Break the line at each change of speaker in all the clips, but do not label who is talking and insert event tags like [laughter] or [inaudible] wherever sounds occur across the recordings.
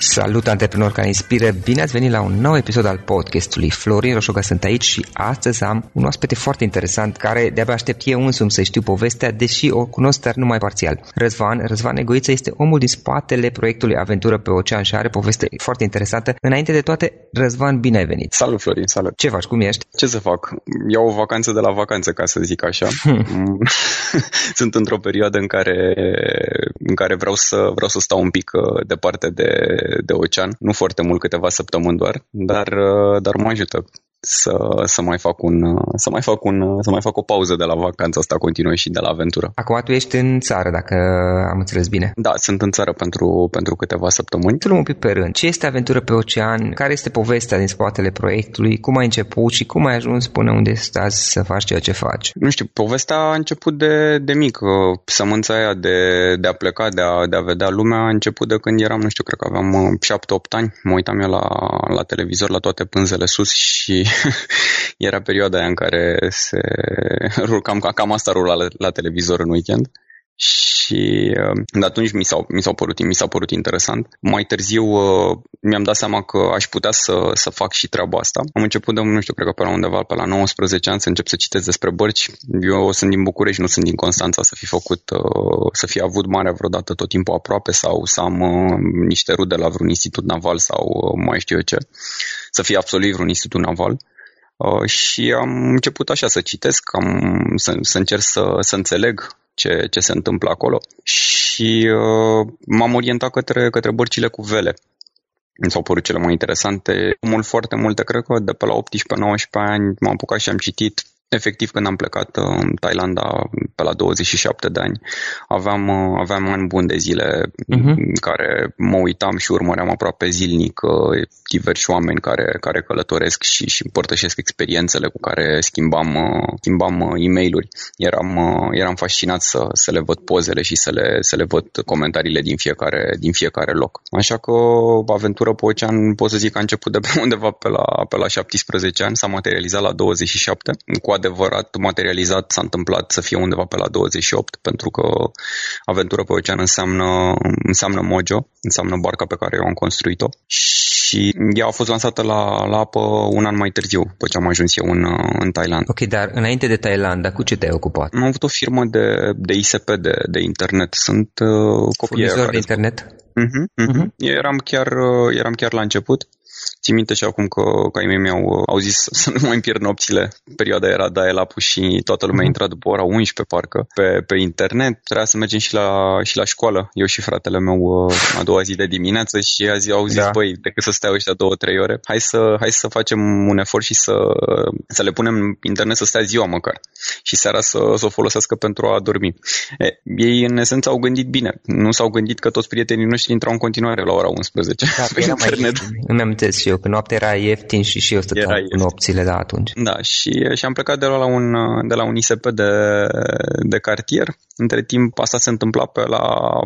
Salut antreprenori care inspiră! Bine ați venit la un nou episod al podcastului. Florin Roșoga sunt aici și astăzi am un oaspete foarte interesant care de-abia aștept eu însumi să știu povestea, deși o cunosc dar numai parțial. Răzvan, Răzvan Egoiță este omul din spatele proiectului Aventură pe Ocean și are poveste foarte interesantă. Înainte de toate, Răzvan, bine ai venit!
Salut Florin, salut!
Ce faci, cum ești?
Ce să fac? Iau o vacanță de la vacanță, ca să zic așa. [laughs] [laughs] sunt într-o perioadă în care, în care vreau, să, vreau să stau un pic uh, departe de de ocean, nu foarte mult, câteva săptămâni doar, dar, uh, dar mă ajută să, să mai fac un să mai fac un să mai fac o pauză de la vacanța asta continuă și de la aventură.
Acum tu ești în țară, dacă am înțeles bine.
Da, sunt în țară pentru, pentru câteva săptămâni.
Să luăm un pic pe rând. Ce este aventură pe ocean? Care este povestea din spatele proiectului? Cum ai început și cum ai ajuns până unde stați să faci ceea ce faci?
Nu știu, povestea a început de, de mic. Sămânța aia de, de a pleca, de a, de a vedea lumea a început de când eram, nu știu, cred că aveam 7-8 ani. Mă uitam eu la, la televizor, la toate pânzele sus și [laughs] era perioada aia în care se [laughs] cam, cam asta rula la, la televizor în weekend și uh, de atunci mi s-au, mi s-au, părut, mi s-au părut interesant. Mai târziu uh, mi-am dat seama că aș putea să, să fac și treaba asta. Am început de, nu știu, cred că pe la undeva pe la 19 ani să încep să citesc despre bărci. Eu sunt din București, nu sunt din Constanța să fi făcut, uh, să fi avut marea vreodată tot timpul aproape sau să am niște rude la vreun institut naval sau mai știu eu ce. Să fie absolvit vreun institut naval. Uh, și am început așa să citesc, am, să, să încerc să, să înțeleg ce, ce se întâmplă acolo și uh, m-am orientat către, către bărcile cu vele. Mi s-au părut cele mai interesante. Mult, foarte multe, cred că de pe la 18-19 ani m-am apucat și am citit Efectiv, când am plecat în Thailanda pe la 27 de ani, aveam, aveam ani buni de zile uh-huh. în care mă uitam și urmăream aproape zilnic uh, diversi oameni care, care călătoresc și, și împărtășesc experiențele cu care schimbam, uh, schimbam uh, e mail Eram, eram fascinat să, să le văd pozele și să le, să le văd comentariile din fiecare, din fiecare loc. Așa că aventura pe ocean pot să zic că a început de pe undeva pe la, pe la 17 ani, s-a materializat la 27 cu adevărat materializat s-a întâmplat să fie undeva pe la 28, pentru că aventură pe ocean înseamnă, înseamnă Mojo, înseamnă barca pe care eu am construit-o și ea a fost lansată la, la apă un an mai târziu, după ce am ajuns eu în, în Thailand.
Ok, dar înainte de Thailanda, cu ce te-ai ocupat?
Am avut o firmă de, de ISP, de, de internet. Sunt uh, copii
Furnizor de internet?
Uh-huh, uh-huh. Uh-huh. Eram, chiar, uh, eram chiar la început Țin minte și acum că, că ai mei mi-au au zis să nu mai îmi pierd nopțile. Perioada era dial up și toată lumea mm-hmm. intra după ora 11 parcă pe, pe internet. Trebuia să mergem și la, și la școală. Eu și fratele meu uh, a doua zi de dimineață și azi au zis, da. băi, decât să stea ăștia două, trei ore, hai să, hai să facem un efort și să, să le punem internet să stea ziua măcar și seara să, să o folosească pentru a dormi. E, ei în esență au gândit bine. Nu s-au gândit că toți prietenii noștri intrau în continuare la ora 11 da, [laughs] pe internet.
Mai, îmi amintesc și eu, că noaptea era ieftin și și eu stăteam cu nopțile de atunci.
Da, și, și am plecat de la un, de la un ISP de, de cartier. Între timp, asta se întâmpla pe la,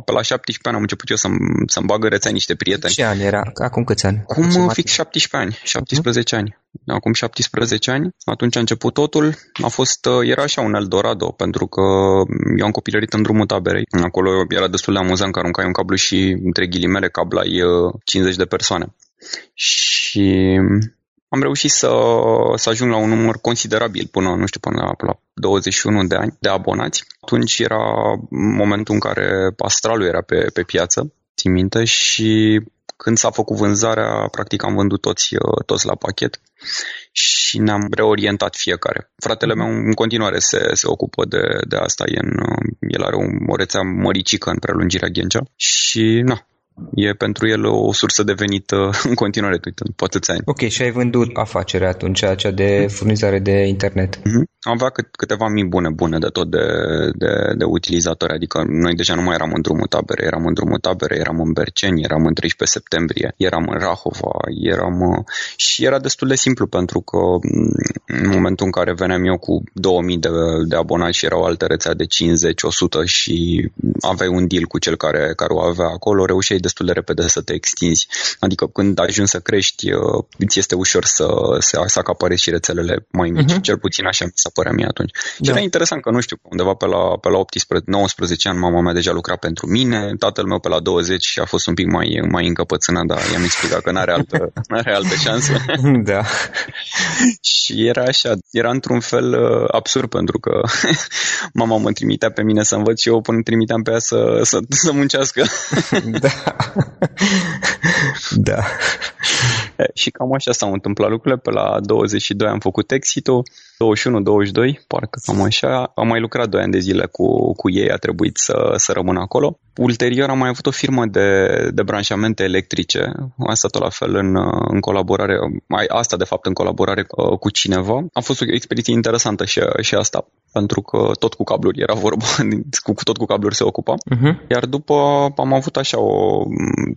pe la 17 ani. Am început eu să-mi, să-mi bagă rețea niște prieteni.
Ce ani era? Acum câți ani?
Acum fix 17 ani, 17 uh-huh. ani acum 17 ani. Atunci a început totul. A fost, uh, era așa un Eldorado, pentru că eu am copilărit în drumul taberei. Acolo era destul de amuzant că aruncai un cablu și, între ghilimele, cablai 50 uh, de persoane. Și am reușit să, să ajung la un număr considerabil până, nu știu, până la, la 21 de ani de abonați. Atunci era momentul în care Astralul era pe, pe piață, țin minte, și când s-a făcut vânzarea, practic am vândut toți, uh, toți la pachet și ne-am reorientat fiecare. Fratele meu în continuare se, se ocupă de, de asta, e în, uh, el are o, o rețea măricică în prelungirea Ghencea și na, e pentru el o sursă de venit uh, [laughs] în continuare, uite, după atâția ani.
Ok, și ai vândut afacerea atunci, aceea de furnizare de internet?
Mm-hmm. Am avea cât, câteva mii bune, bune de tot de, de, de utilizatori, adică noi deja nu mai eram în drumul tabere, eram în drumul tabere, eram în Berceni, eram în 13 septembrie, eram în Rahova, eram... Uh, și era destul de simplu pentru că mm, în momentul în care veneam eu cu 2000 de, de abonați și era o altă rețea de 50, 100 și aveai un deal cu cel care, care o avea acolo, reușeai destul de repede să te extinzi. Adică când ajungi să crești, uh, îți este ușor să, să, să acaparezi și rețelele mai mici. Uh-huh. Cel puțin așa mi s-a părea mie atunci. Da. Și era interesant că, nu știu, undeva pe la, pe la 18, 19 ani mama mea deja lucra pentru mine, tatăl meu pe la 20 a fost un pic mai, mai încăpățânat, dar i-am explicat că n-are altă, [laughs] n-are altă șansă. [laughs]
da.
și era așa, era într-un fel uh, absurd pentru că [laughs] mama mă trimitea pe mine să învăț și eu până trimiteam pe ea să, să, să muncească.
da. [laughs] da.
Și cam așa s-au întâmplat lucrurile. Pe la 22 am făcut exit-ul, 21-22, parcă cam așa. Am mai lucrat 2 ani de zile cu, cu ei, a trebuit să, să rămân acolo. Ulterior am mai avut o firmă de, de branșamente electrice, am stat la fel în, în colaborare, mai asta de fapt în colaborare uh, cu cineva. A fost o expediție interesantă și, și asta, pentru că tot cu cabluri era vorba, [laughs] cu, tot cu cabluri se ocupa. Uh-huh. Iar după am avut așa o,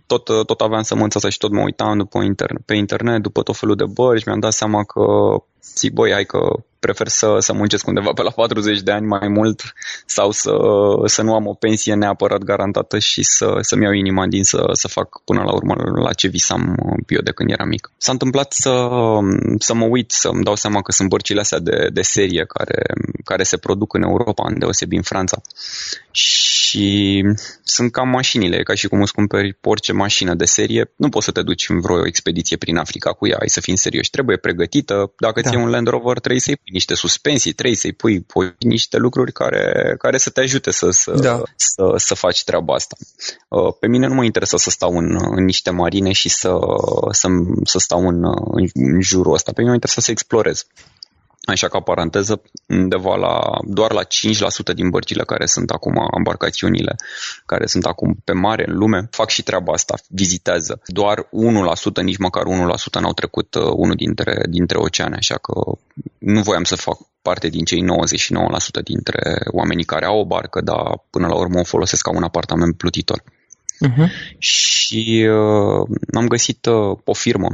tot, tot aveam sămânța asta și tot mă uitam după interne, pe internet, după tot felul de bărci, mi-am dat seama că zic, băi, hai că prefer să, să muncesc undeva pe la 40 de ani mai mult sau să, să nu am o pensie neapărat garantată și să, să-mi iau inima din să, să fac până la urmă la ce visam eu de când eram mic. S-a întâmplat să, să mă uit, să-mi dau seama că sunt bărcile astea de, de serie care, care se produc în Europa, în deosebi în Franța. Și sunt cam mașinile, ca și cum îți cumperi orice mașină de serie, nu poți să te duci în vreo expediție prin Africa cu ea, ai să fim serioși, trebuie pregătită, dacă da. ți un Land Rover trebuie să-i pui niște suspensii, trebuie să-i pui, pui niște lucruri care, care să te ajute să, să, da. să, să faci treaba asta. Uh, pe mine nu mă interesează să stau în, în niște marine și să, să, să stau în, în jurul ăsta. Pe mine mă interesează să explorez. Așa ca paranteză, undeva la, doar la 5% din bărcile care sunt acum, embarcațiunile care sunt acum pe mare în lume, fac și treaba asta, vizitează. Doar 1%, nici măcar 1% n-au trecut uh, unul dintre, dintre oceane, așa că nu voiam să fac parte din cei 99% dintre oamenii care au o barcă, dar până la urmă o folosesc ca un apartament plutitor. Uh-huh. Și uh, am găsit uh, o firmă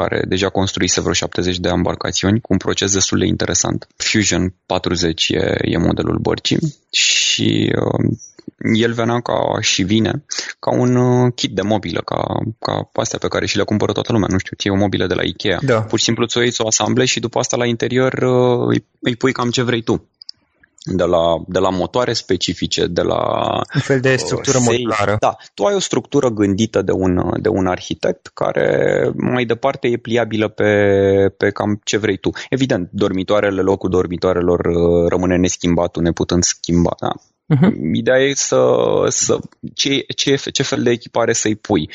care deja construise vreo 70 de embarcațiuni cu un proces destul de interesant. Fusion 40 e, e modelul bărcii și uh, el venea ca și vine ca un uh, kit de mobilă, ca, ca astea pe care și le cumpără toată lumea. Nu știu, ție o mobilă de la Ikea. Da. Pur și simplu ți-o iei, o asamblezi și după asta la interior uh, îi, îi pui cam ce vrei tu de la, de la motoare specifice, de la...
Un fel de uh, structură uh, modulară.
Da, tu ai o structură gândită de un, de un arhitect care mai departe e pliabilă pe, pe cam ce vrei tu. Evident, dormitoarele, locul dormitoarelor uh, rămâne neschimbat, neputând schimba. Da? Uh-huh. Ideea e să, să ce, ce, ce fel de echipare să-i pui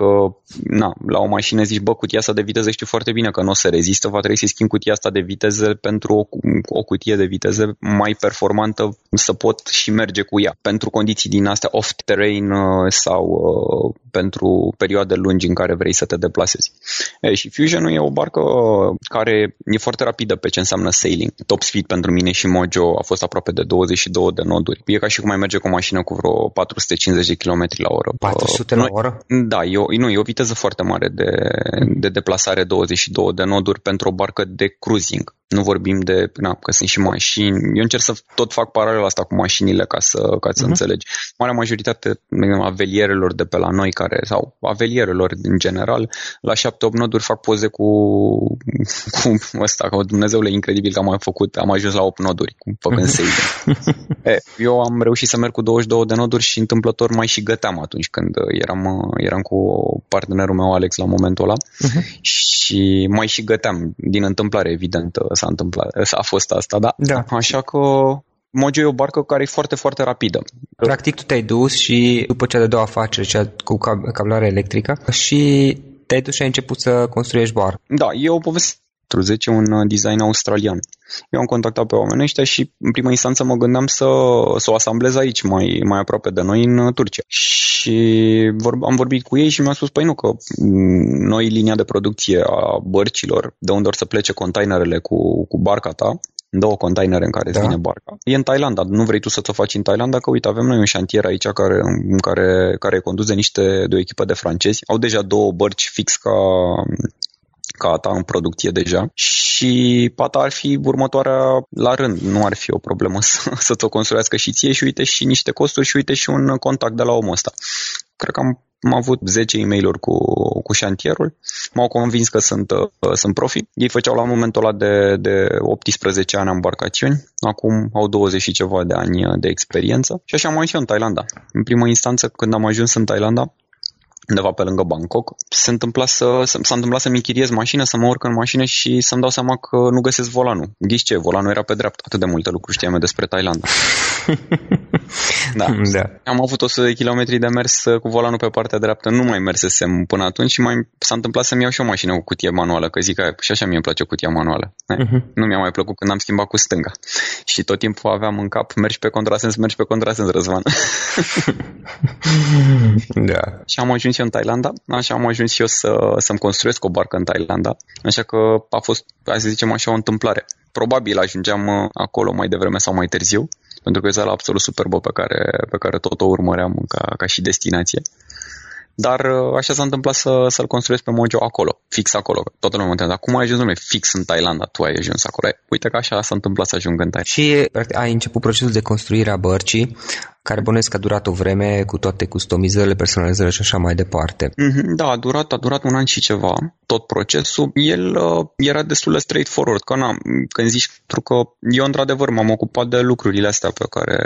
că na, la o mașină zici, bă, cutia asta de viteză știu foarte bine că nu o să rezistă, va trebui să-i schimb cutia asta de viteze pentru o, o cutie de viteze mai performantă să pot și merge cu ea. Pentru condiții din astea off-terrain uh, sau uh, pentru perioade lungi în care vrei să te deplasezi. E, și Fusion e o barcă care e foarte rapidă pe ce înseamnă sailing. Top speed pentru mine și Mojo a fost aproape de 22 de noduri. E ca și cum mai merge cu o mașină cu vreo 450 de km la oră.
400 la oră?
Da, e o, nu, e o viteză foarte mare de, de deplasare 22 de noduri pentru o barcă de cruising. Nu vorbim de, na, că sunt și mașini. Eu încerc să tot fac paralel asta cu mașinile ca să, ca să uh-huh. înțelegi. Marea majoritate avelierelor de pe la noi care, sau avelierelor în general, la 7-8 noduri fac poze cu, [laughs] cu ăsta, că Dumnezeule, incredibil că am mai făcut, am ajuns la 8 noduri, făcând [laughs] uh-huh. e, eu am reușit să merg cu 22 de noduri și întâmplător mai și găteam atunci când eram, eram cu partenerul meu Alex la momentul ăla uh-huh. și mai și găteam din întâmplare, evident, s-a întâmplat, a fost asta, da? da. Așa că Mojo e o barcă care e foarte, foarte rapidă.
Practic tu te-ai dus și după cea de doua afacere, cea cu cablare electrică, și te-ai dus și ai început să construiești bar.
Da, e o poveste 10, un design australian. Eu am contactat pe oamenii ăștia și în prima instanță mă gândeam să, să o asamblez aici, mai, mai aproape de noi, în Turcia. Și vor, am vorbit cu ei și mi-au spus, păi nu, că noi linia de producție a bărcilor, de unde or să plece containerele cu, cu barca ta, două containere în care da. vine barca. E în Thailanda. Nu vrei tu să ți-o faci în Thailanda? Că uite, avem noi un șantier aici care, în care, care e condus de niște de o echipă de francezi. Au deja două bărci fix ca ca ta în producție deja și pata ar fi următoarea la rând. Nu ar fi o problemă [laughs] să, să ți-o construiască și ție și uite și niște costuri și uite și un contact de la omul ăsta. Cred că am am avut 10 e mail cu, cu șantierul, m-au convins că sunt, uh, sunt profi. Ei făceau la momentul ăla de, de 18 ani embarcațiuni, acum au 20 și ceva de ani de experiență și așa am ajuns în Thailanda. În primă instanță, când am ajuns în Thailanda, undeva pe lângă Bangkok, se întâmpla să, s-a întâmplat să-mi închiriez mașină, să mă urc în mașină și să-mi dau seama că nu găsesc volanul. Ghiși ce, volanul era pe dreapta. Atât de multe lucruri știam despre Thailanda. [laughs] da. da. Am avut 100 de kilometri de mers cu volanul pe partea dreaptă, nu mai mersesem până atunci și mai s-a întâmplat să-mi iau și o mașină cu cutie manuală, că zic că și așa mie îmi place cutia manuală. Uh-huh. Nu mi-a mai plăcut când am schimbat cu stânga. Și tot timpul aveam în cap, mergi pe contrasens, mergi pe contrasens, Răzvan. [laughs] da. Și am ajuns eu în Thailanda, așa am ajuns și eu să, să-mi construiesc o barcă în Thailanda, așa că a fost, hai să zicem așa, o întâmplare. Probabil ajungeam uh, acolo mai devreme sau mai târziu, pentru că e țara absolut superbă pe care, pe care tot o urmăream ca, ca și destinație. Dar uh, așa s-a întâmplat să, să-l construiesc pe Mojo acolo, fix acolo. Toată lumea mă întreabă, cum ai ajuns, lumea, fix în Thailanda, tu ai ajuns acolo. Uite că așa s-a întâmplat să ajung în Thailanda.
Și practic, ai început procesul de construire a bărcii care bănuiesc că a durat o vreme cu toate customizările, personalizările și așa mai departe.
Mm-hmm, da, a durat, a durat un an și ceva, tot procesul. El uh, era destul de straightforward, că na, când zici pentru că eu într-adevăr m-am ocupat de lucrurile astea pe care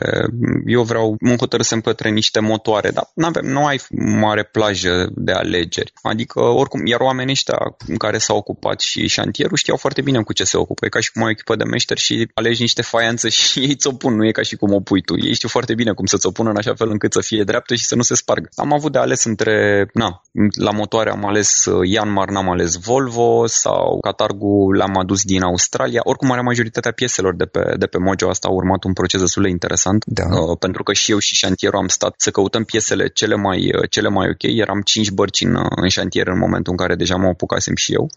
eu vreau, mă hotărâsem către niște motoare, dar n-avem, nu ai mare plajă de alegeri. Adică, oricum, iar oamenii ăștia care s-au ocupat și șantierul știau foarte bine cu ce se ocupă. E ca și cum ai o echipă de meșteri și alegi niște faianță [laughs] și ei ți-o pun, nu e ca și cum o pui tu. Ei știu foarte bine cum să-ți o pună în așa fel încât să fie dreaptă și să nu se spargă. Am avut de ales între, na, la motoare am ales uh, Yanmar, n-am ales Volvo sau Catargu l-am adus din Australia. Oricum, marea majoritatea pieselor de pe, de pe Mojo asta au urmat un proces destul de interesant, da. uh, pentru că și eu și șantierul am stat să căutăm piesele cele mai, uh, cele mai ok. Eram cinci bărci în, uh, în șantier în momentul în care deja mă apucasem și eu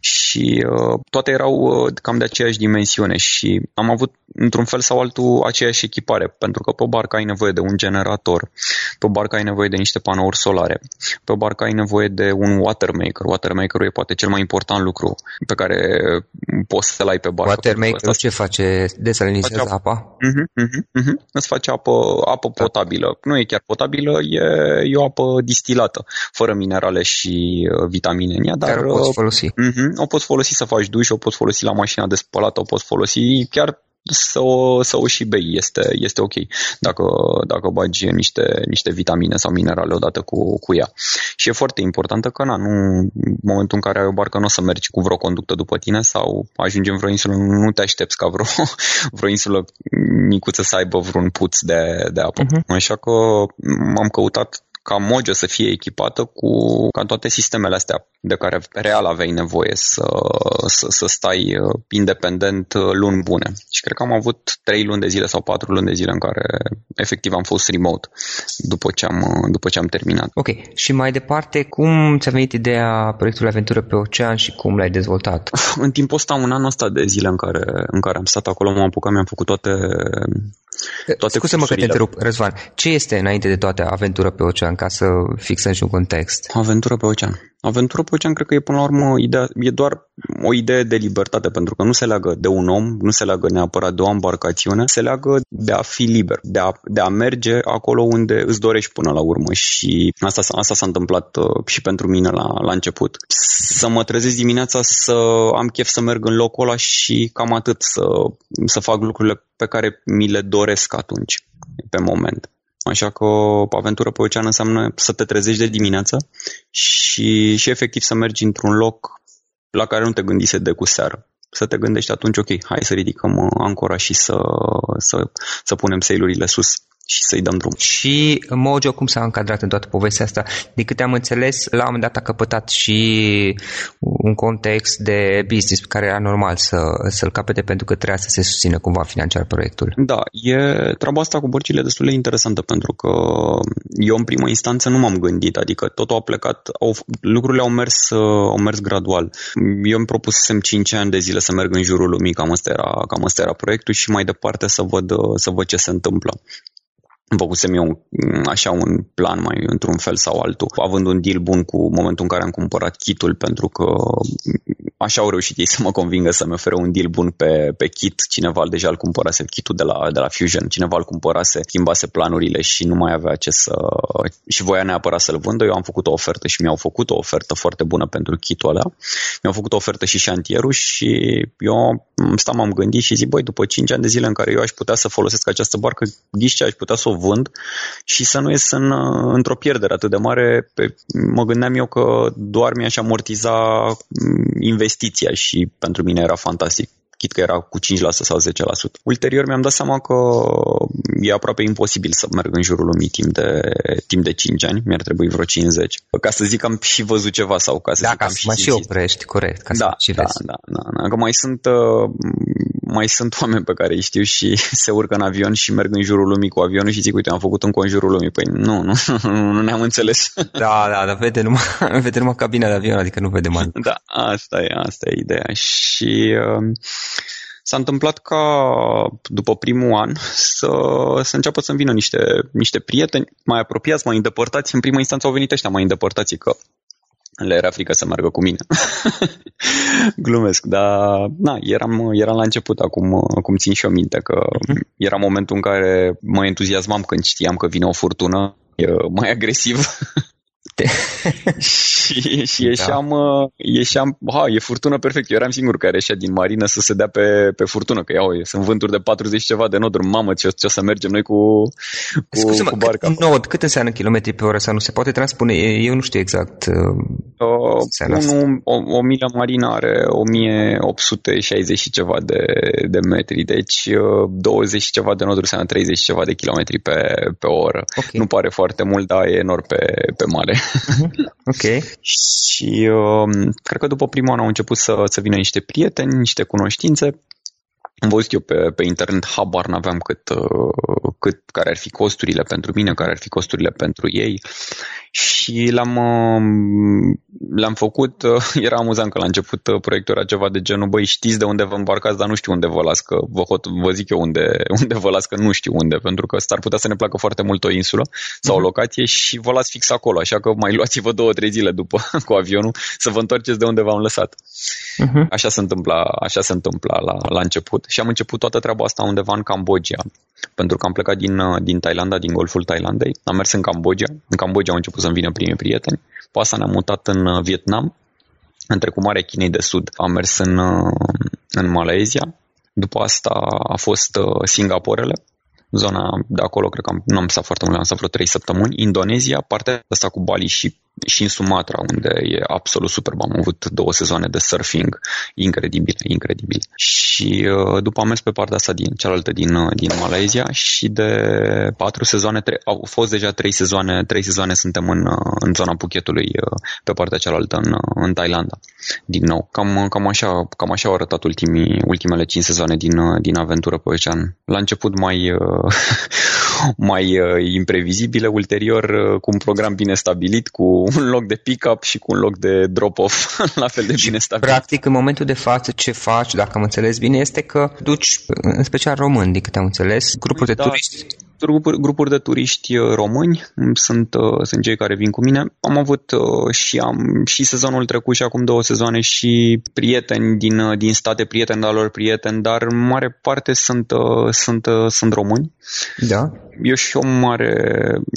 și uh, toate erau uh, cam de aceeași dimensiune și am avut într-un fel sau altul aceeași echipare, pentru că pe o barcă ai nevoie de un generator, pe o barcă ai nevoie de niște panouri solare, pe o barcă ai nevoie de un watermaker. Watermakerul e poate cel mai important lucru pe care poți să-l ai pe barcă.
Watermakerul ce face? Desalinizează face apa?
Uh-huh, uh-huh, uh-huh. Îți face apă, apă da. potabilă. Nu e chiar potabilă, e, e o apă distilată, fără minerale și uh, vitamine în ea. Dar,
care o poți uh, folosi.
Uh-huh, o poți folosi să faci duș, o poți folosi la mașina de spălat, o poți folosi chiar să o, să o și bei, este, este ok dacă, dacă bagi niște, niște vitamine sau minerale odată cu, cu ea. Și e foarte importantă că na, nu, în momentul în care ai o barcă nu o să mergi cu vreo conductă după tine sau ajungi în vreo insulă, nu te aștepți ca vreo, [laughs] vreo insulă micuță să aibă vreun puț de, de apă. Uh-huh. Așa că m-am căutat ca Mojo să fie echipată cu ca toate sistemele astea de care real aveai nevoie să, să, să stai uh, independent uh, luni bune. Și cred că am avut 3 luni de zile sau 4 luni de zile în care efectiv am fost remote după ce am, uh, după ce am terminat.
Ok. Și mai departe, cum ți-a venit ideea proiectului Aventură pe Ocean și cum l-ai dezvoltat?
În timpul ăsta, un an ăsta de zile în care, în care am stat acolo, m-am apucat, mi-am făcut toate
toate Scuze-mă că te întrerup, Răzvan. Ce este înainte de toate aventură pe ocean, ca să fixăm și un context?
Aventură pe ocean. Aventură pe ocean cred că e până la urmă ideea, e doar o idee de libertate, pentru că nu se leagă de un om, nu se leagă neapărat de o embarcațiune, se leagă de a fi liber, de a, de a merge acolo unde îți dorești până la urmă și asta, asta s-a întâmplat uh, și pentru mine la, la început. Să mă trezesc dimineața să am chef să merg în locul ăla și cam atât, să, să fac lucrurile pe care mi le doresc atunci, pe moment. Așa că o aventură pe ocean înseamnă să te trezești de dimineață și, și efectiv să mergi într-un loc la care nu te gândise de cu seară. Să te gândești atunci, ok, hai să ridicăm uh, ancora și să, să, să punem sailurile sus și să-i dăm drum.
Și Mojo cum s-a încadrat în toată povestea asta? De câte am înțeles, la un moment dat a căpătat și un context de business pe care era normal să, să-l capete pentru că trebuia să se susțină cumva financiar proiectul.
Da, e treaba asta cu bărcile destul de interesantă pentru că eu în primă instanță nu m-am gândit, adică totul a plecat, au, lucrurile au mers, au mers gradual. Eu îmi propusem 5 ani de zile să merg în jurul lumii, cam asta era, cam asta era proiectul și mai departe să văd, să văd ce se întâmplă. Făcusem eu așa un plan mai într-un fel sau altul, având un deal bun cu momentul în care am cumpărat kitul, pentru că așa au reușit ei să mă convingă să-mi ofere un deal bun pe, pe kit. Cineva deja îl cumpărase, kitul de la, de la Fusion, cineva îl cumpărase, schimbase planurile și nu mai avea ce să... și voia neapărat să-l vândă. Eu am făcut o ofertă și mi-au făcut o ofertă foarte bună pentru kitul ăla. Mi-au făcut o ofertă și șantierul și eu stam, m-am gândit și zic, băi, după 5 ani de zile în care eu aș putea să folosesc această barcă, ghiși ce aș putea să o vând și să nu ies în, într-o pierdere atât de mare. Pe, mă gândeam eu că doar mi-aș amortiza investiția și pentru mine era fantastic chit că era cu 5% sau 10%. Ulterior mi-am dat seama că e aproape imposibil să merg în jurul lumii timp de, timp de 5 ani, mi-ar trebui vreo 50. Ca să zic că am și văzut ceva sau ca să
da,
zic
ca
am
să
și
mă și oprești, corect. Ca
da,
să și
da,
vezi.
da, da, da, că mai sunt, uh, mai sunt oameni pe care îi știu și [laughs] se urcă în avion și merg în jurul lumii cu avionul și zic, uite, am făcut un conjurul lumii. Păi nu, nu, [laughs] nu ne-am înțeles.
Da, da, dar vede numai, [laughs] vede numai cabina de avion, adică nu vede mai.
Da, asta e, asta e ideea. Și uh, s-a întâmplat ca după primul an să, să înceapă să-mi vină niște, niște prieteni mai apropiați, mai îndepărtați. În prima instanță au venit ăștia mai îndepărtați că le era frică să meargă cu mine. [laughs] Glumesc, dar na, eram, eram la început, acum, acum țin și o minte că era momentul în care mă entuziasmam când știam că vine o furtună mai agresiv [laughs] și, și ieșeam, da. ieșeam, ha, e furtună perfect. Eu eram singur care ieșea din marină să se dea pe, pe furtună, că iau, sunt vânturi de 40 ceva de noduri. Mamă, ce, ce o să mergem noi cu, cu,
Scuze
cu barca.
Cât, nod, cât înseamnă kilometri pe oră sau nu se poate transpune? Eu nu știu exact.
Uh, unu, o, o milă marină are 1860 și ceva de, de metri, deci uh, 20 și ceva de noduri înseamnă 30 și ceva de kilometri pe, pe oră. Okay. Nu pare foarte mult, dar e enorm pe, pe mare.
Ok.
și uh, cred că după primul an au început să, să vină niște prieteni, niște cunoștințe. Am văzut eu pe, pe internet, habar n-aveam cât, uh, cât, care ar fi costurile pentru mine, care ar fi costurile pentru ei și l-am, l-am făcut, [laughs] era amuzant că la început proiectul era ceva de genul, băi știți de unde vă îmbarcați, dar nu știu unde vă las, că vă, hot, vă zic eu unde, [laughs] unde vă las, că nu știu unde, pentru că s-ar putea să ne placă foarte mult o insulă sau o mhm. locație și vă las fix acolo, așa că mai luați-vă două, trei zile după [laughs] cu avionul să vă întoarceți de unde v-am lăsat. Uh-huh. Așa se întâmpla, așa se întâmpla la, la început și am început toată treaba asta undeva în Cambodgia, pentru că am plecat din, din Thailanda, din Golful Thailandei, am mers în Cambodgia, în Cambodgia au început să-mi vină primii prieteni, pe asta ne-am mutat în uh, Vietnam, am trecut Marea Chinei de Sud, am mers în, uh, în Malezia, după asta a fost uh, Singaporele, zona de acolo, cred că am, nu am stat foarte mult, am stat vreo 3 săptămâni, Indonezia, partea asta cu Bali și și în Sumatra, unde e absolut superb. Am avut două sezoane de surfing incredibile, incredibile. Și uh, după am mers pe partea asta din cealaltă din, uh, din Malaysia și de patru sezoane, tre- au fost deja trei sezoane, trei sezoane suntem în, uh, în zona Puchetului, pe partea cealaltă în, în Thailanda. Din nou, cam, cam, așa, cam așa au arătat ultimii, ultimele cinci sezoane din, din aventură pe ocean. La început mai, [laughs] mai imprevizibile, ulterior cu un program bine stabilit, cu un loc de pick-up și cu un loc de drop-off. [laughs] La fel de bine stabilit.
Practic, în momentul de față, ce faci, dacă am înțeles bine, este că duci, în special români, din câte am înțeles, grupuri de da, turiști
grupuri, grupuri de turiști uh, români sunt, uh, sunt cei care vin cu mine. Am avut uh, și am și sezonul trecut și acum două sezoane și prieteni din, din state, prieteni de lor prieteni, dar în mare parte sunt, sunt, sunt români.
Da.
E și, o mare,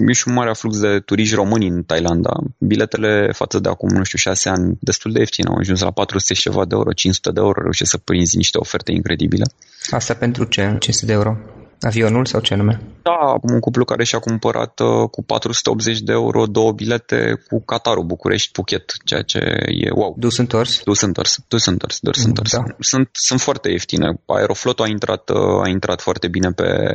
e și un mare aflux de turiști români în Thailanda. Biletele față de acum, nu știu, șase ani, destul de ieftine. Au ajuns la 400 și ceva de euro, 500 de euro, reușesc să prinzi niște oferte incredibile.
Asta pentru ce? 500 de euro? Avionul sau ce nume?
Da, un cuplu care și-a cumpărat uh, cu 480 de euro două bilete cu Qatarul București-Phuket, ceea ce e wow.
Dus întors?
Dus întors, dus întors, dus întors. Da. Sunt, sunt foarte ieftine. Aeroflotul a intrat, uh, a intrat foarte bine pe,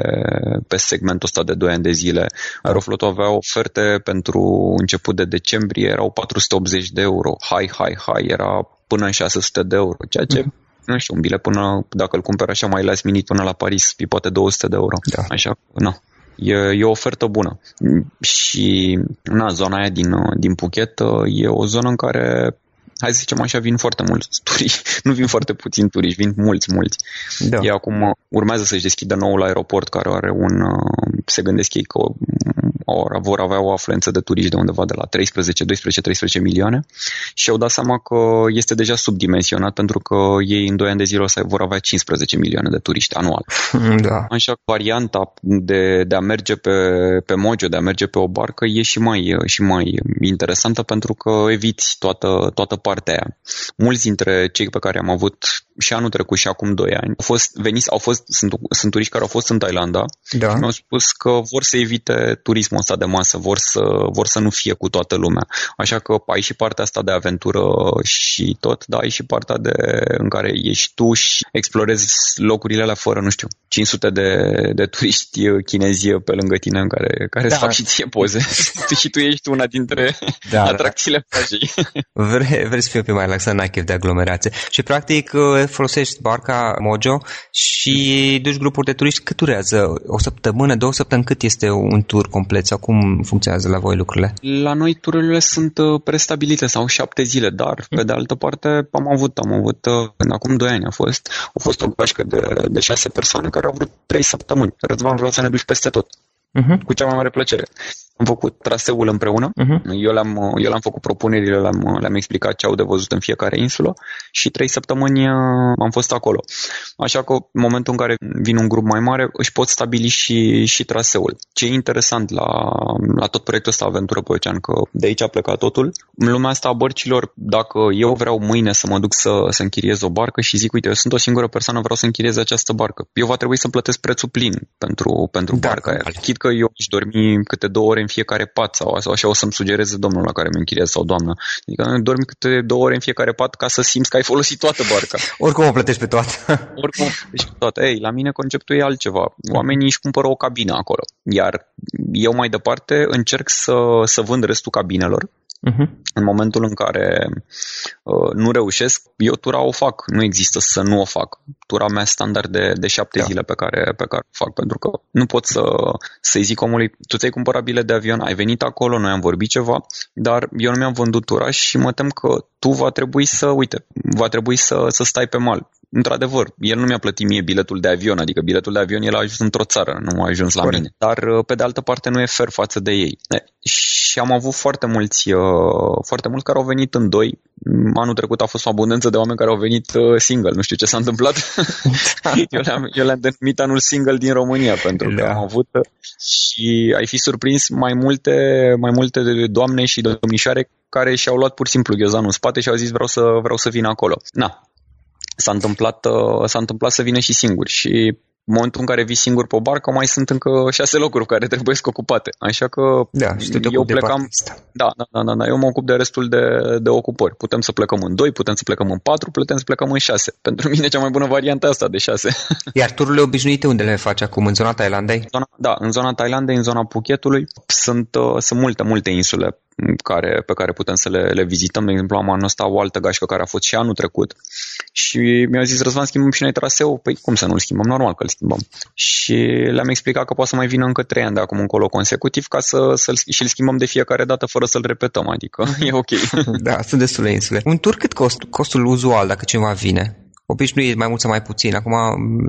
pe segmentul ăsta de 2 ani de zile. Da. Aeroflotul avea oferte pentru început de decembrie, erau 480 de euro. Hai, hai, hai, era până în 600 de euro, ceea ce mm-hmm nu știu, un bilet până, dacă îl cumperi așa mai last minute până la Paris, e poate 200 de euro. Da. Așa, nu. E, e o ofertă bună. Și, na, zona aia din, din Phuket e o zonă în care hai să zicem așa, vin foarte mulți [laughs] turiști. Nu vin foarte puțini turiști, vin mulți, mulți. Da. Ei acum urmează să-și deschidă noul aeroport care are un, se gândesc ei că or, vor avea o afluență de turiști de undeva de la 13, 12, 13 milioane și au dat seama că este deja subdimensionat pentru că ei în 2 ani de zile vor avea 15 milioane de turiști anual. [laughs]
Da.
Așa că varianta de, de a merge pe, pe Mojo, de a merge pe o barcă e și mai, și mai interesantă pentru că eviți toată, toată partea aia. Mulți dintre cei pe care am avut și anul trecut și acum 2 ani au fost veniți, au fost, sunt, sunt turiști care au fost în Thailanda da. și mi-au spus că vor să evite turismul ăsta de masă, vor să, vor să nu fie cu toată lumea. Așa că ai și partea asta de aventură și tot, dar ai și partea de, în care ești tu și explorezi locurile alea fără, nu știu, 500 de, de turiști chinezi pe lângă tine în care, care da. îți fac și ție poze. [laughs] și tu ești una dintre da, atracțiile plajei.
Vrei, vrei să fii pe mai relaxat, n-ai chef de aglomerație. Și practic folosești barca Mojo și duci grupuri de turiști. Cât durează? O săptămână, două săptămâni? Cât este un tur complet sau cum funcționează la voi lucrurile?
La noi tururile sunt uh, prestabilite sau șapte zile, dar pe de altă parte am avut, am avut, uh, acum doi ani a fost, a fost o gașcă de, de șase persoane care au vrut trei săptămâni. Răzvan vreau să ne duci peste tot. Uh-huh. Cu cea mai mare plăcere. Am făcut traseul împreună, uh-huh. eu, le-am, eu le-am făcut propunerile, le-am, le-am explicat ce au de văzut în fiecare insulă și trei săptămâni uh, am fost acolo. Așa că în momentul în care vine un grup mai mare, își pot stabili și, și traseul. Ce e interesant la, la tot proiectul ăsta Aventură pe Ocean, că de aici a plecat totul. În lumea asta a bărcilor, dacă eu vreau mâine să mă duc să, să închiriez o barcă și zic, uite, eu sunt o singură persoană, vreau să închiriez această barcă, eu va trebui să plătesc prețul plin pentru, pentru da, barca aia. Chit că eu aș dormi câte două ore în fiecare pat sau, sau așa o să-mi sugereze domnul la care mi închiriez sau doamna. Adică dormi câte două ore în fiecare pat ca să simți că ai folosit toată barca. [laughs]
Oricum o plătești pe toată. [laughs]
Oricum o plătești pe toată. Ei, la mine conceptul e altceva. Oamenii își cumpără o cabină acolo. Iar eu mai departe încerc să, să vând restul cabinelor Uh-huh. În momentul în care uh, nu reușesc, eu tura o fac. Nu există să nu o fac. Tura mea standard de, de șapte da. zile pe care, pe care o fac, pentru că nu pot să, să-i zic omului, tu ți-ai cumpărat bilet de avion, ai venit acolo, noi am vorbit ceva, dar eu nu mi-am vândut tura și mă tem că tu va trebui să, uite, va trebui să, să stai pe mal într-adevăr, el nu mi-a plătit mie biletul de avion, adică biletul de avion el a ajuns într-o țară, nu a ajuns la Corect. mine. Dar, uh, pe de altă parte, nu e fer față de ei. Și am avut foarte mulți, uh, foarte mulți care au venit în doi. Anul trecut a fost o abundență de oameni care au venit uh, single. Nu știu ce s-a [laughs] întâmplat. [laughs] eu, le-am, eu le-am denumit anul single din România, pentru că da. am avut și ai fi surprins mai multe, mai multe doamne și domnișoare care și-au luat pur și simplu ghiozanul în spate și au zis vreau să, vreau să vin acolo. Na, s-a întâmplat, uh, s-a întâmplat să vină și singur și în momentul în care vii singur pe o barcă, mai sunt încă șase locuri care trebuie să ocupate. Așa că
da, eu plecam.
Da, da, da, da, da, eu mă ocup de restul de, de ocupări. Putem să plecăm în doi, putem să plecăm în patru, putem să plecăm în șase. [laughs] Pentru mine cea mai bună variantă asta de șase. [laughs]
Iar tururile obișnuite unde le faci acum? În zona Thailandei?
Zona, da, în zona Thailandei, în zona Phuketului. Sunt, uh, sunt multe, multe insule care, pe care putem să le, le vizităm. De exemplu, am anul ăsta o altă gașcă care a fost și anul trecut și mi-au zis, Răzvan, schimbăm și noi traseu. Păi cum să nu-l schimbăm? Normal că îl schimbăm. Și le-am explicat că poate să mai vină încă trei ani de acum încolo consecutiv ca să, să și-l schimbăm de fiecare dată fără să-l repetăm. Adică [laughs] e ok.
da, sunt destule insule. Un tur cât cost, costul uzual dacă cineva vine? Obișnuit mai mult sau mai puțin. Acum,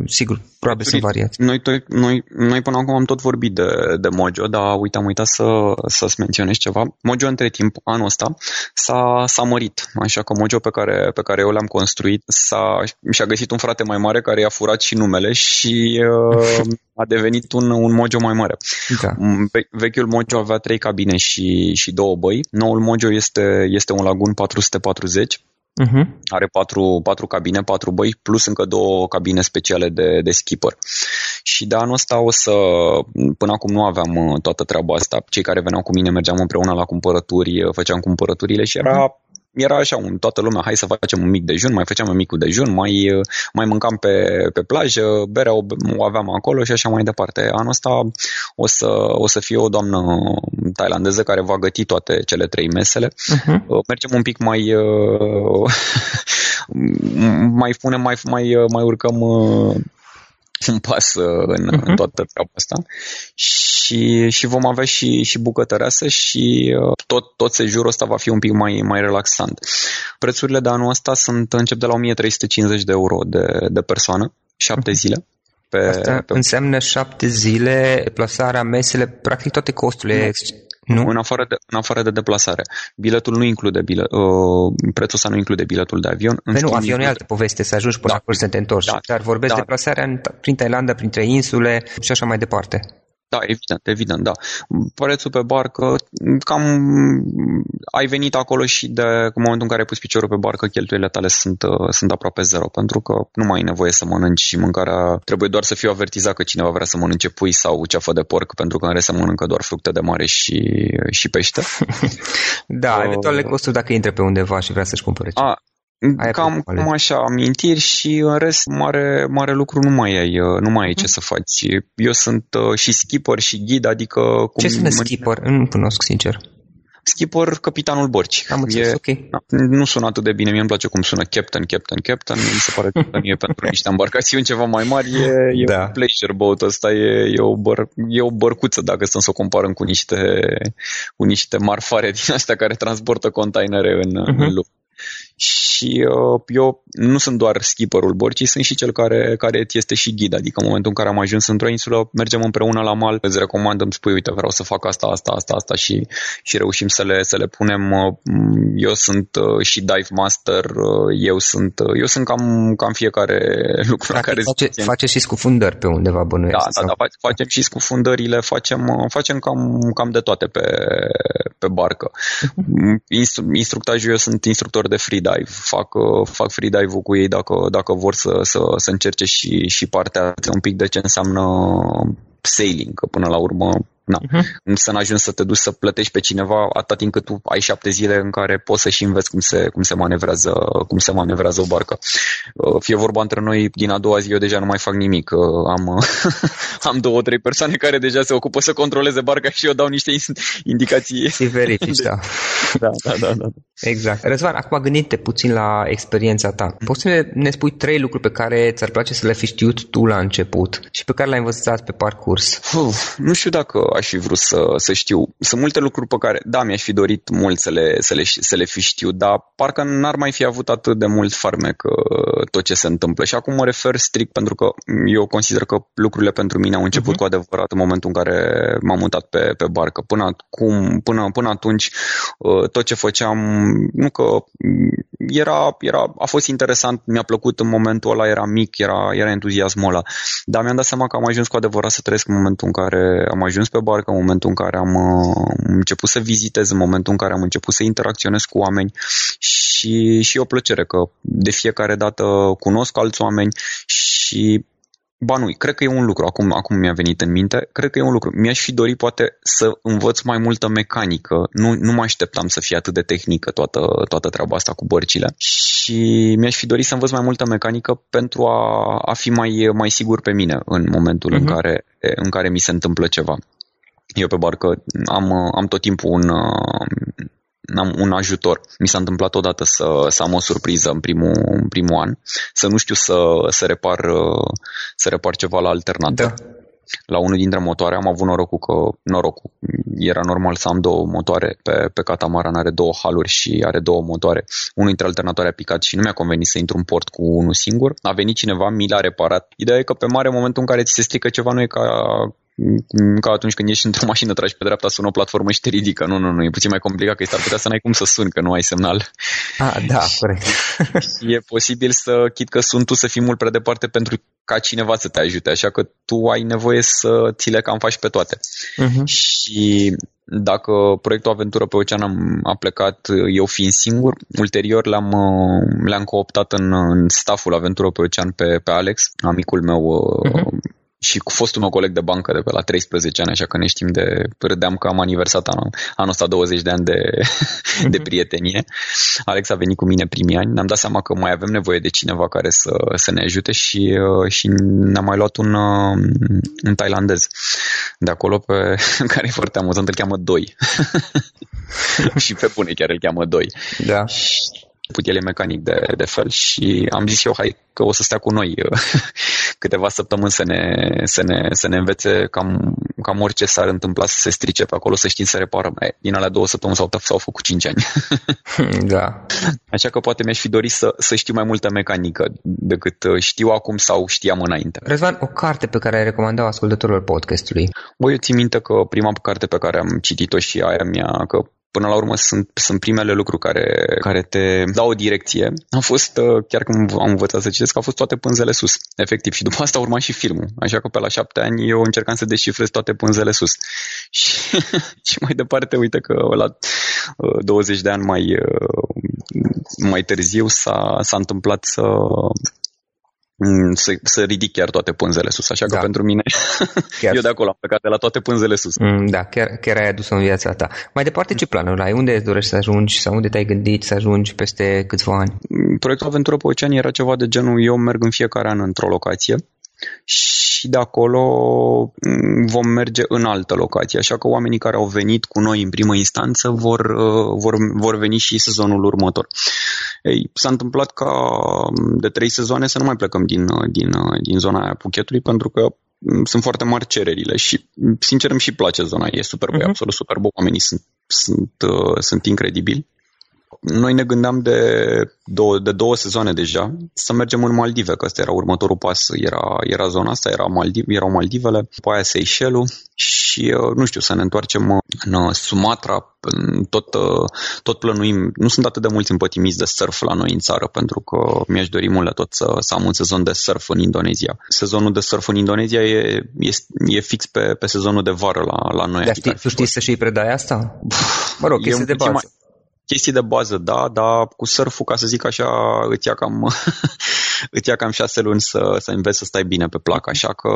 sigur, probabil sunt variați.
Noi, to- noi, noi până acum am tot vorbit de, de Mojo, dar uite, am uitat să, să-ți menționez ceva. Mojo între timp, anul ăsta, s-a, s-a mărit. Așa că Mojo pe care, pe care eu l-am construit s-a, și-a găsit un frate mai mare care i-a furat și numele și uh, a devenit un, un Mojo mai mare. Da. Vechiul Mojo avea trei cabine și, și două băi. Noul Mojo este, este un Lagun 440 Uh-huh. Are patru, patru cabine, patru băi, plus încă două cabine speciale de, de skipper. Și de anul ăsta o să, până acum nu aveam uh, toată treaba asta. Cei care veneau cu mine mergeam împreună la cumpărături, uh, făceam cumpărăturile și era uh-huh era așa, un, toată lumea, hai să facem un mic dejun, mai făceam un micul dejun, mai, mai mâncam pe, pe plajă, berea o, o aveam acolo și așa mai departe. Anul ăsta o să, o să fie o doamnă tailandeză care va găti toate cele trei mesele. Uh-huh. Mergem un pic mai [laughs] mai punem, mai, mai, mai urcăm un pas în, uh-huh. în toată treaba asta și, și vom avea și, și bucătăreasă și uh, tot, tot sejurul ăsta va fi un pic mai, mai relaxant. Prețurile de anul ăsta sunt încep de la 1350 de euro de, de persoană, șapte mhm. zile.
Pe, Asta pe... înseamnă șapte zile, plasarea, mesele, practic toate costurile.
Nu? În, afară de, în afară de deplasare. Biletul nu include bilet, uh, prețul ăsta nu include biletul de avion.
În nu, avionul e altă poveste, să ajungi până da. acolo să te întorci. Da. Dar vorbesc da. de plasarea în, prin Thailanda, printre insule și așa mai departe.
Da, evident, evident, da. Prețul pe barcă, cam ai venit acolo și de în momentul în care ai pus piciorul pe barcă, cheltuielile tale sunt, uh, sunt aproape zero, pentru că nu mai ai nevoie să mănânci și mâncarea, trebuie doar să fiu avertizat că cineva vrea să mănânce pui sau ceafă de porc, pentru că în rest să mănâncă doar fructe de mare și, și pește. [laughs]
da, uh, eventual costuri dacă intre pe undeva și vrea să-și cumpere
ceva. A, Aia cam, cam așa, amintiri și în rest mare, mare lucru nu mai ai, uh, nu mai ai ce să faci. Eu sunt uh, și skipper și ghid, adică... Cum
ce sunt skipper? Nu cunosc, sincer.
Skipper, capitanul Borci.
Am înțeles, e, ok.
Nu sună atât de bine, mie îmi place cum sună Captain, Captain, Captain. Mi se pare că e pentru niște embarcațiuni ceva mai mari. E, e da. un pleasure boat ăsta, e, e, o băr, e o bărcuță dacă stăm să o comparăm cu niște, cu niște marfare din astea care transportă containere în, uh-huh. în mhm. lume și uh, eu nu sunt doar skipperul Borci, sunt și cel care, care este și ghid, adică în momentul în care am ajuns într-o insulă, mergem împreună la mal, îți recomand, îmi spui, uite, vreau să fac asta, asta, asta, asta și, și reușim să le, să le punem. Uh, eu sunt uh, și dive master, uh, eu sunt, uh, eu sunt cam, cam fiecare lucru
Practic, care face, zice. face și scufundări pe undeva bănuiesc.
Da, da, da, facem și scufundările, facem, uh, facem cam, cam de toate pe, pe barcă. Mhm. Instru- instructajul, eu sunt instructor de freedive, fac, uh, fac freedive-ul cu ei dacă, dacă vor să, să, să încerce și, și partea un pic de ce înseamnă sailing, că până la urmă Na. Uh-huh. Să n-ajungi să te duci să plătești pe cineva atât timp cât tu ai șapte zile în care poți să și înveți cum se, cum se, manevrează, cum se manevrează o barcă. Uh, fie vorba între noi, din a doua zi eu deja nu mai fac nimic. Uh, am, [laughs] am două, trei persoane care deja se ocupă să controleze barca și eu dau niște indicații.
Și verifici, da. [laughs]
da, da, da, da.
Exact. Răzvan, acum gândite puțin la experiența ta. Mm. Poți să ne spui trei lucruri pe care ți-ar place să le fi știut tu la început și pe care le-ai învățat pe parcurs?
Uf, nu știu dacă aș fi vrut să, să știu. Sunt multe lucruri pe care, da, mi-aș fi dorit mult să le, să le, să le fi știu, dar parcă n-ar mai fi avut atât de mult farmec uh, tot ce se întâmplă. Și acum mă refer strict pentru că eu consider că lucrurile pentru mine au început uh-huh. cu adevărat în momentul în care m-am mutat pe, pe barcă. Până, acum, până, până atunci, uh, tot ce făceam, nu că era, era, a fost interesant, mi-a plăcut în momentul ăla, era mic, era, era entuziasmul ăla. Dar mi-am dat seama că am ajuns cu adevărat să trăiesc în momentul în care am ajuns pe barcă, în momentul în care am uh, început să vizitez, în momentul în care am început să interacționez cu oameni și, și o plăcere că de fiecare dată cunosc alți oameni și Ba nu, cred că e un lucru, acum, acum mi-a venit în minte, cred că e un lucru. Mi-aș fi dorit poate să învăț mai multă mecanică. Nu, nu mă așteptam să fie atât de tehnică toată, toată treaba asta cu bărcile și mi-aș fi dorit să învăț mai multă mecanică pentru a, a fi mai, mai sigur pe mine în momentul uh-huh. în, mhm. care, în care mi se întâmplă ceva. Eu pe barcă am, am tot timpul un, am un ajutor. Mi s-a întâmplat odată să, să am o surpriză în primul, în primul an, să nu știu să, să, repar, să repar ceva la alternator. Da. La unul dintre motoare am avut norocul că, norocul, era normal să am două motoare pe, pe catamaran, are două haluri și are două motoare. Unul dintre alternatoare a picat și nu mi-a convenit să intru în port cu unul singur. A venit cineva, mi l-a reparat. Ideea e că pe mare, în momentul în care ți se strică ceva, nu e ca ca atunci când ești într-o mașină, tragi pe dreapta, sună o platformă și te ridică. Nu, nu, nu, e puțin mai complicat, că s-ar putea să n-ai cum să suni, că nu ai semnal.
Ah, da, [laughs] corect.
e posibil să, chit că sunt tu, să fii mult prea departe pentru ca cineva să te ajute, așa că tu ai nevoie să ți le cam faci pe toate. Uh-huh. Și dacă proiectul Aventură pe Ocean am, a plecat eu fiind singur, ulterior le-am, le-am cooptat în, în stafful Aventură pe Ocean pe, pe Alex, amicul meu uh-huh și cu fostul meu coleg de bancă de pe la 13 ani, așa că ne știm de, râdeam că am aniversat anul, anul ăsta 20 de ani de, [laughs] de mhm. prietenie. Alex a venit cu mine primii ani, ne-am dat seama că mai avem nevoie de cineva care să, să ne ajute și, uh, și ne-am mai luat un, uh, un tailandez de acolo pe, [laughs] care e foarte amuzant, îl cheamă Doi. [laughs] și pe bune chiar îl cheamă Doi.
Da.
el e mecanic de, de fel și am zis eu, hai că o să stea cu noi câteva săptămâni să ne, să ne, să ne învețe cam, cam orice s-ar întâmpla să se strice pe acolo, să știm să reparăm. Din alea două săptămâni s-au, s-au făcut cinci ani. [laughs]
da.
Așa că poate mi-aș fi dorit să, să știu mai multă mecanică decât uh, știu acum sau știam înainte.
Răzvan, o carte pe care ai recomandat ascultătorilor podcastului?
Băi, eu țin minte că prima carte pe care am citit-o și aia mea, că până la urmă sunt, sunt primele lucruri care, care te dau o direcție. A fost, uh, chiar când am învățat să citesc, au fost toate pânzele sus, efectiv. Și după asta urma și filmul. Așa că pe la șapte ani eu încercam să descifrez toate pânzele sus. [laughs] Și, și mai departe, uite că la 20 uh, de ani mai, uh, mai târziu s-a, s-a întâmplat să, Mm, să, să ridic chiar toate pânzele sus. Așa că da. pentru mine, [laughs] chiar. eu de acolo am plecat de la toate pânzele sus.
Mm, da, chiar, chiar ai adus în viața ta. Mai departe, ce planuri ai? Unde îți dorești să ajungi sau unde te-ai gândit să ajungi peste câțiva ani?
Mm, proiectul Aventură pe Ocean era ceva de genul, eu merg în fiecare an într-o locație și de acolo mm, vom merge în altă locație. Așa că oamenii care au venit cu noi în primă instanță vor, uh, vor, vor veni și sezonul următor. Ei, s-a întâmplat ca mm, de trei sezoane să nu mai plecăm din, uh, din, uh, din zona aia Puchetului pentru că mm, sunt foarte mari cererile și sincer îmi și place zona, e super, uh-huh. e absolut super, oamenii sunt, sunt, uh, sunt incredibili noi ne gândeam de două, de două sezoane deja să mergem în Maldive, că ăsta era următorul pas, era, era zona asta, era Maldiv, erau Maldivele, după aia Seychelles și, uh, nu știu, să ne întoarcem în uh, Sumatra, tot, uh, tot plănuim, nu sunt atât de mulți împătimiți de surf la noi în țară, pentru că mi-aș dori mult la tot să, să am un sezon de surf în Indonezia. Sezonul de surf în Indonezia e, e, e fix pe, pe sezonul de vară la, la noi.
Dar adică știi, tu știi să și predai asta? Mă rog, chestii de bază. Mai,
chestii de bază, da, dar cu surf ca să zic așa, îți ia cam, [laughs] îți ia cam șase luni să, să înveți să stai bine pe placă, așa că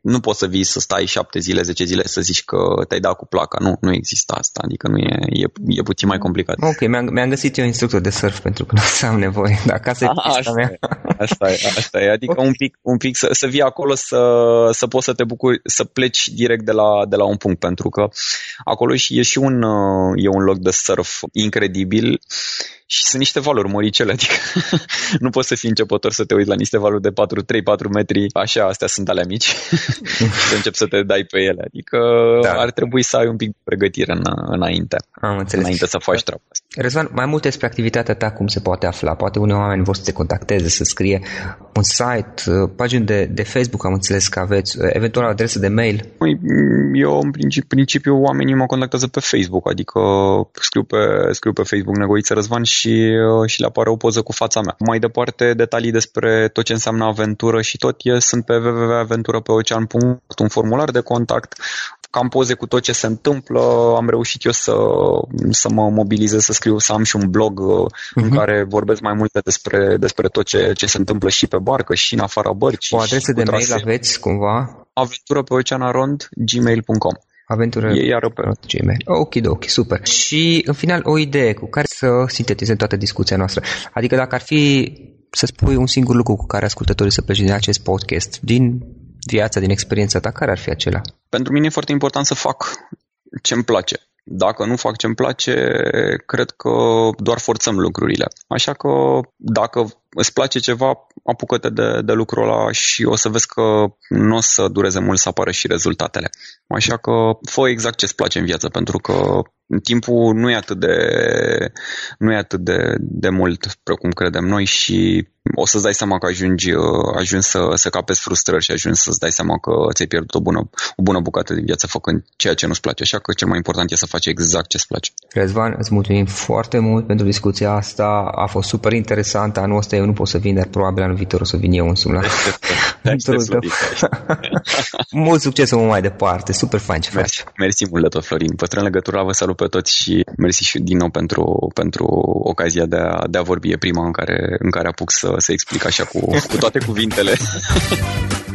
nu poți să vii să stai șapte zile, zece zile să zici că te-ai dat cu placa. Nu, nu există asta, adică nu e, e, e puțin mai complicat.
Ok, mi-am, mi-am găsit eu instructor de surf pentru că [laughs] nu să am nevoie, dar ca să
A, asta, mea. Asta e, asta e, adică okay. un pic, un pic să, să vii acolo să, să poți să te bucuri, să pleci direct de la, de la un punct, pentru că acolo e și un, e un loc de surf incredibil și sunt niște valori măricele, adică [laughs] nu poți să fii începător să te uiți la niște valori de 4-3-4 metri, așa, astea sunt ale mici, [laughs] să începi să te dai pe ele, adică da. ar trebui să ai un pic de pregătire în, înainte,
Am înțeles.
înainte să faci treaba asta.
Răzvan, mai multe despre activitatea ta, cum se poate afla? Poate unii oameni vor să te contacteze, să scrie un site, pagini de, de Facebook, am înțeles că aveți, eventual o adresă de mail?
Păi, eu, în principiu, principiu, oamenii mă contactează pe Facebook, adică scriu pe, scriu pe Facebook Negoiță Răzvan și, și le apare o poză cu fața mea. Mai departe, detalii despre tot ce înseamnă aventură și tot e, sunt pe www.aventurăpeocean.ro un formular de contact cam poze cu tot ce se întâmplă. Am reușit eu să, să mă mobilizez, să scriu, să am și un blog uh-huh. în mhm. care vorbesc mai multe despre, despre tot ce, ce se întâmplă și pe barcă și în afara bărcii.
O adresă de mail aveți cumva?
Aventură pe oceanarond, gmail.com.
Aventură e iară pe Gmail. Ok, ok, super. Și în final o idee cu care să sintetizăm toată discuția noastră. Adică dacă ar fi să spui un singur lucru cu care ascultătorii să plece din acest podcast, din viața, din experiența ta, care ar fi acela?
Pentru mine e foarte important să fac ce-mi place. Dacă nu fac ce-mi place, cred că doar forțăm lucrurile. Așa că dacă îți place ceva, apucă-te de, de lucrul ăla și o să vezi că nu o să dureze mult să apară și rezultatele. Așa că fă exact ce-ți place în viață, pentru că timpul nu e atât de, nu e atât de, de mult precum credem noi și o să-ți dai seama că ajungi, ajungi să, să capezi frustrări și ajungi să-ți dai seama că ți-ai pierdut o bună, o bună bucată din viață făcând ceea ce nu-ți place. Așa că cel mai important e să faci exact ce-ți place.
Rezvan, îți mulțumim foarte mult pentru discuția asta. A fost super interesantă. Anul ăsta eu nu pot să vin, dar probabil anul viitor o să vin eu însumi la [laughs] [laughs] Mult succes mai departe. Super fain ce
mersi, faci. Mersi mult de tot, Florin. Păstrăm legătura, vă salut pe toți și mersi și din nou pentru, pentru ocazia de a, de a vorbi. E prima în care, în care apuc să, să explic așa cu, cu toate cuvintele. [laughs]